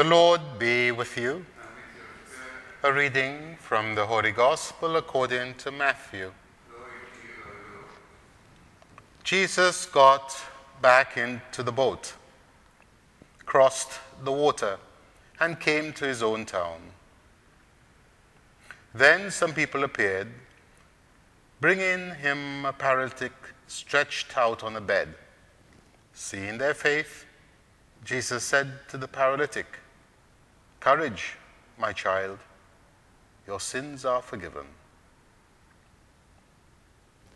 The Lord be with you. A reading from the Holy Gospel according to Matthew. Jesus got back into the boat, crossed the water, and came to his own town. Then some people appeared, bringing him a paralytic stretched out on a bed. Seeing their faith, Jesus said to the paralytic, Courage, my child, your sins are forgiven.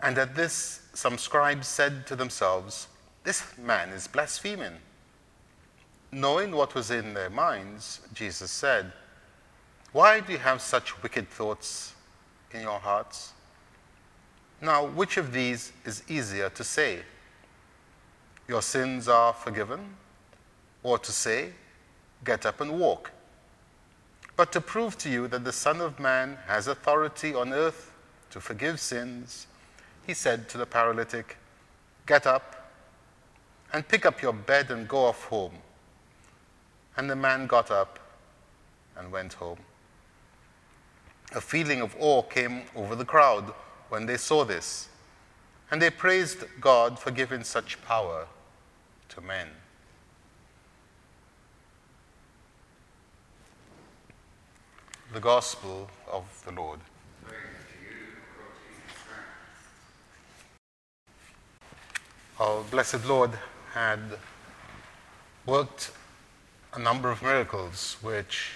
And at this, some scribes said to themselves, This man is blaspheming. Knowing what was in their minds, Jesus said, Why do you have such wicked thoughts in your hearts? Now, which of these is easier to say? Your sins are forgiven? Or to say, Get up and walk? But to prove to you that the Son of Man has authority on earth to forgive sins, he said to the paralytic, Get up and pick up your bed and go off home. And the man got up and went home. A feeling of awe came over the crowd when they saw this, and they praised God for giving such power to men. The Gospel of the Lord. Our blessed Lord had worked a number of miracles which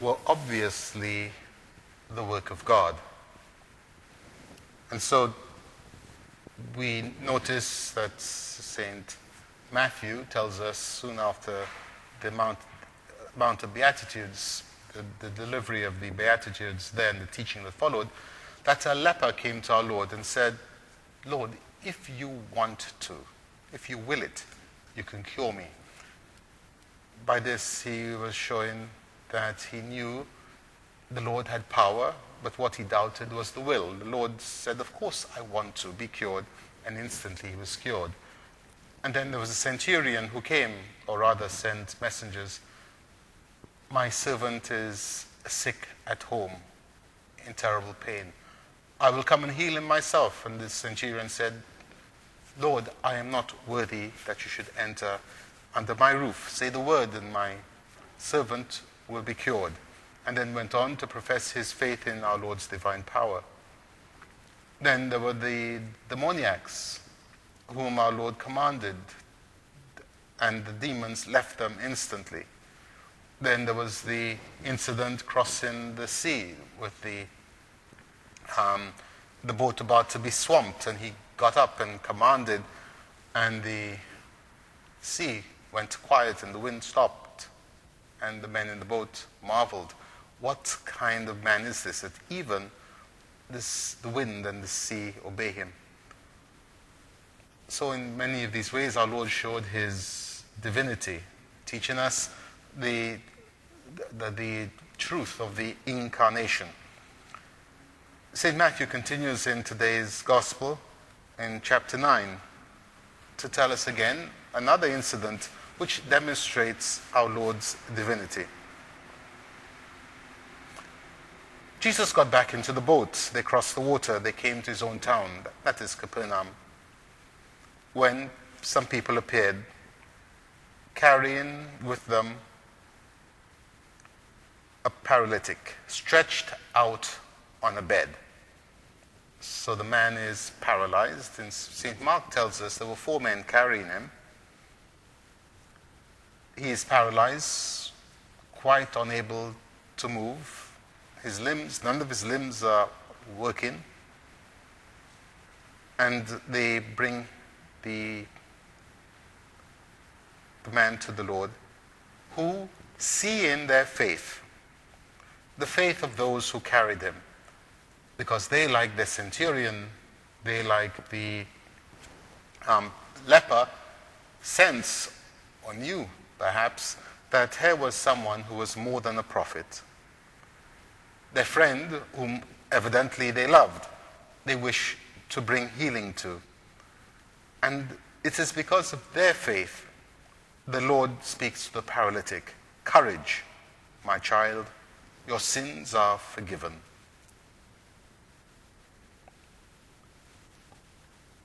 were obviously the work of God. And so we notice that St. Matthew tells us soon after the Mount, Mount of Beatitudes, the, the delivery of the Beatitudes, then the teaching that followed, that a leper came to our Lord and said, Lord, if you want to, if you will it, you can cure me. By this, he was showing that he knew the Lord had power, but what he doubted was the will. The Lord said, Of course, I want to be cured, and instantly he was cured. And then there was a centurion who came, or rather sent messengers. My servant is sick at home, in terrible pain. I will come and heal him myself. And the centurion said, Lord, I am not worthy that you should enter under my roof. Say the word, and my servant will be cured. And then went on to profess his faith in our Lord's divine power. Then there were the demoniacs, whom our Lord commanded, and the demons left them instantly. Then there was the incident crossing the sea with the, um, the boat about to be swamped, and he got up and commanded, and the sea went quiet and the wind stopped. And the men in the boat marveled. What kind of man is this that even this, the wind and the sea obey him? So, in many of these ways, our Lord showed his divinity, teaching us the, the, the truth of the incarnation. St. Matthew continues in today's Gospel in chapter 9 to tell us again another incident which demonstrates our Lord's divinity. Jesus got back into the boat. They crossed the water. They came to his own town, that is Capernaum, when some people appeared, carrying with them a paralytic stretched out on a bed. So the man is paralyzed, and St. Mark tells us there were four men carrying him. He is paralyzed, quite unable to move. His limbs, none of his limbs are working. And they bring the the man to the Lord, who see in their faith the faith of those who carried him. Because they, like the centurion, they, like the um, leper, sense or knew perhaps that here was someone who was more than a prophet. Their friend, whom evidently they loved, they wish to bring healing to. And it is because of their faith the Lord speaks to the paralytic Courage, my child, your sins are forgiven.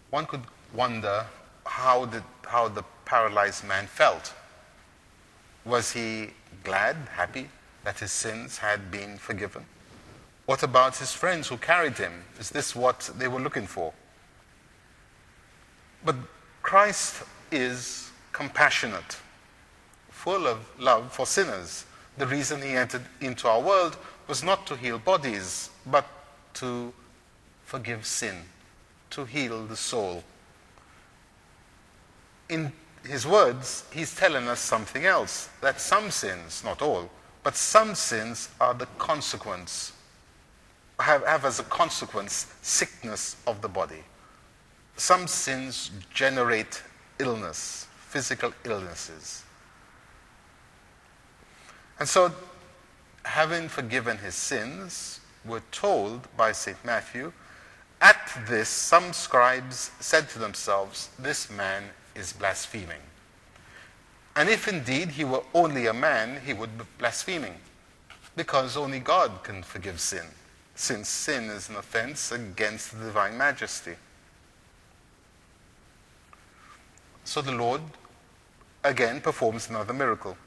One could wonder how the, how the paralyzed man felt. Was he glad, happy that his sins had been forgiven? What about his friends who carried him? Is this what they were looking for? But Christ is compassionate, full of love for sinners. The reason he entered into our world was not to heal bodies, but to forgive sin, to heal the soul. In his words, he's telling us something else that some sins, not all, but some sins are the consequence, have, have as a consequence sickness of the body. Some sins generate illness, physical illnesses. And so, having forgiven his sins, we're told by St. Matthew, at this, some scribes said to themselves, This man is blaspheming. And if indeed he were only a man, he would be blaspheming, because only God can forgive sin, since sin is an offense against the divine majesty. So the Lord again performs another miracle.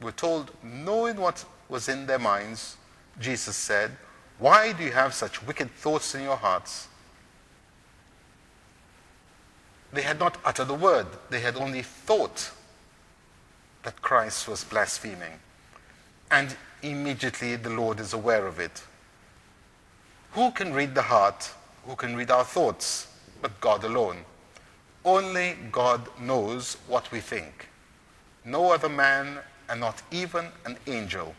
We're told, knowing what was in their minds, Jesus said, Why do you have such wicked thoughts in your hearts? They had not uttered a word, they had only thought that Christ was blaspheming. And immediately the Lord is aware of it. Who can read the heart? Who can read our thoughts? But God alone. Only God knows what we think. No other man, and not even an angel,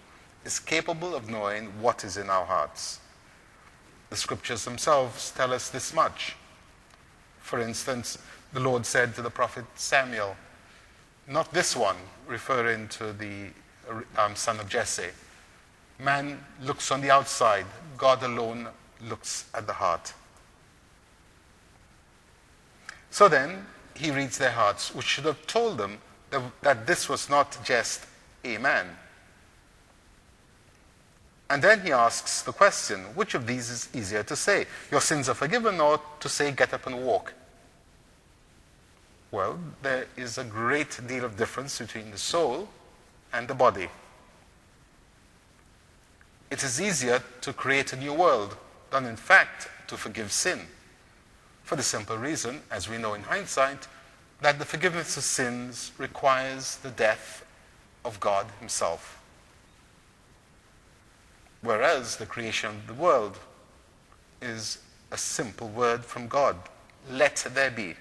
is capable of knowing what is in our hearts. The scriptures themselves tell us this much. For instance, the Lord said to the prophet Samuel, not this one, referring to the um, son of Jesse. Man looks on the outside, God alone looks at the heart. So then, he reads their hearts, which should have told them that, that this was not just a man. And then he asks the question which of these is easier to say? Your sins are forgiven, or to say, get up and walk? Well, there is a great deal of difference between the soul and the body. It is easier to create a new world than, in fact, to forgive sin for the simple reason, as we know in hindsight, that the forgiveness of sins requires the death of God Himself. Whereas the creation of the world is a simple word from God let there be.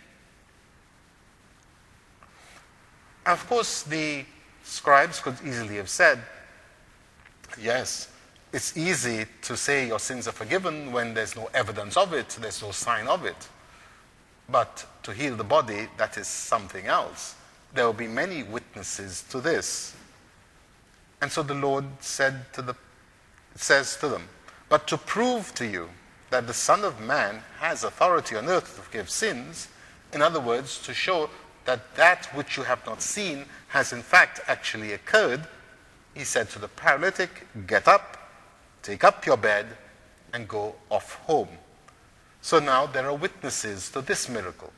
Of course, the scribes could easily have said, yes, it's easy to say your sins are forgiven when there's no evidence of it, there's no sign of it. But to heal the body, that is something else. There will be many witnesses to this. And so the Lord said to the, says to them, But to prove to you that the Son of Man has authority on earth to forgive sins, in other words, to show that that which you have not seen has in fact actually occurred, he said to the paralytic, Get up, take up your bed, and go off home. So now there are witnesses to this miracle.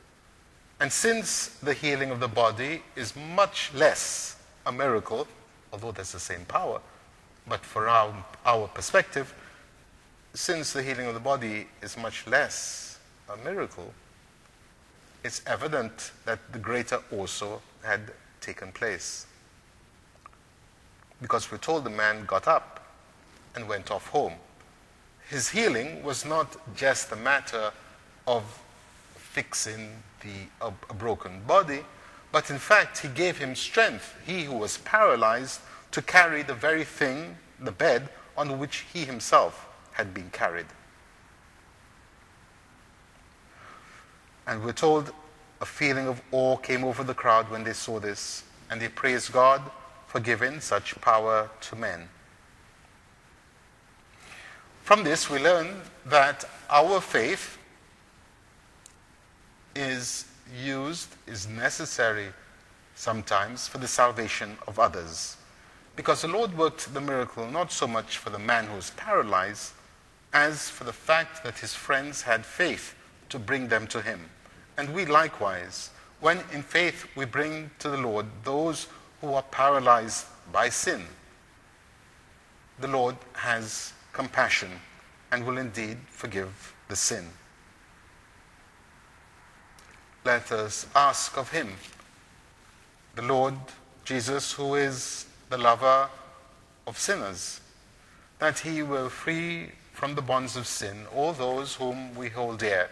And since the healing of the body is much less a miracle, although there's the same power, but for our, our perspective, since the healing of the body is much less a miracle, it's evident that the greater also had taken place. Because we're told the man got up and went off home his healing was not just a matter of fixing the, a, a broken body, but in fact, he gave him strength, he who was paralyzed, to carry the very thing, the bed, on which he himself had been carried. And we're told a feeling of awe came over the crowd when they saw this, and they praised God for giving such power to men. From this, we learn that our faith is used, is necessary sometimes for the salvation of others. Because the Lord worked the miracle not so much for the man who was paralyzed as for the fact that his friends had faith to bring them to him. And we likewise, when in faith we bring to the Lord those who are paralyzed by sin, the Lord has compassion and will indeed forgive the sin. Let us ask of him, the Lord Jesus, who is the lover of sinners, that he will free from the bonds of sin all those whom we hold dear,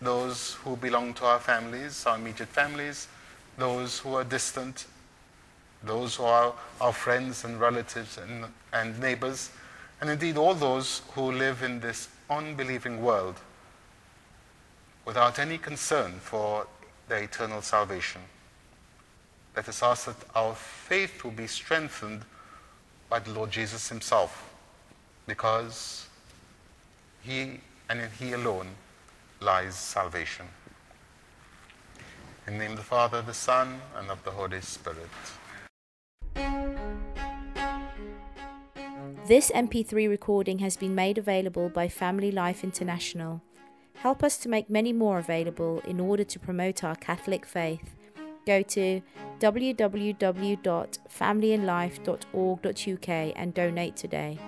those who belong to our families, our immediate families, those who are distant, those who are our friends and relatives and, and neighbors, and indeed all those who live in this unbelieving world without any concern for their eternal salvation. Let us ask that our faith will be strengthened by the Lord Jesus Himself, because He and in He alone lies salvation. In the name of the Father, the Son, and of the Holy Spirit. This MP3 recording has been made available by Family Life International. Help us to make many more available in order to promote our Catholic faith go to www.familyandlife.org.uk and donate today.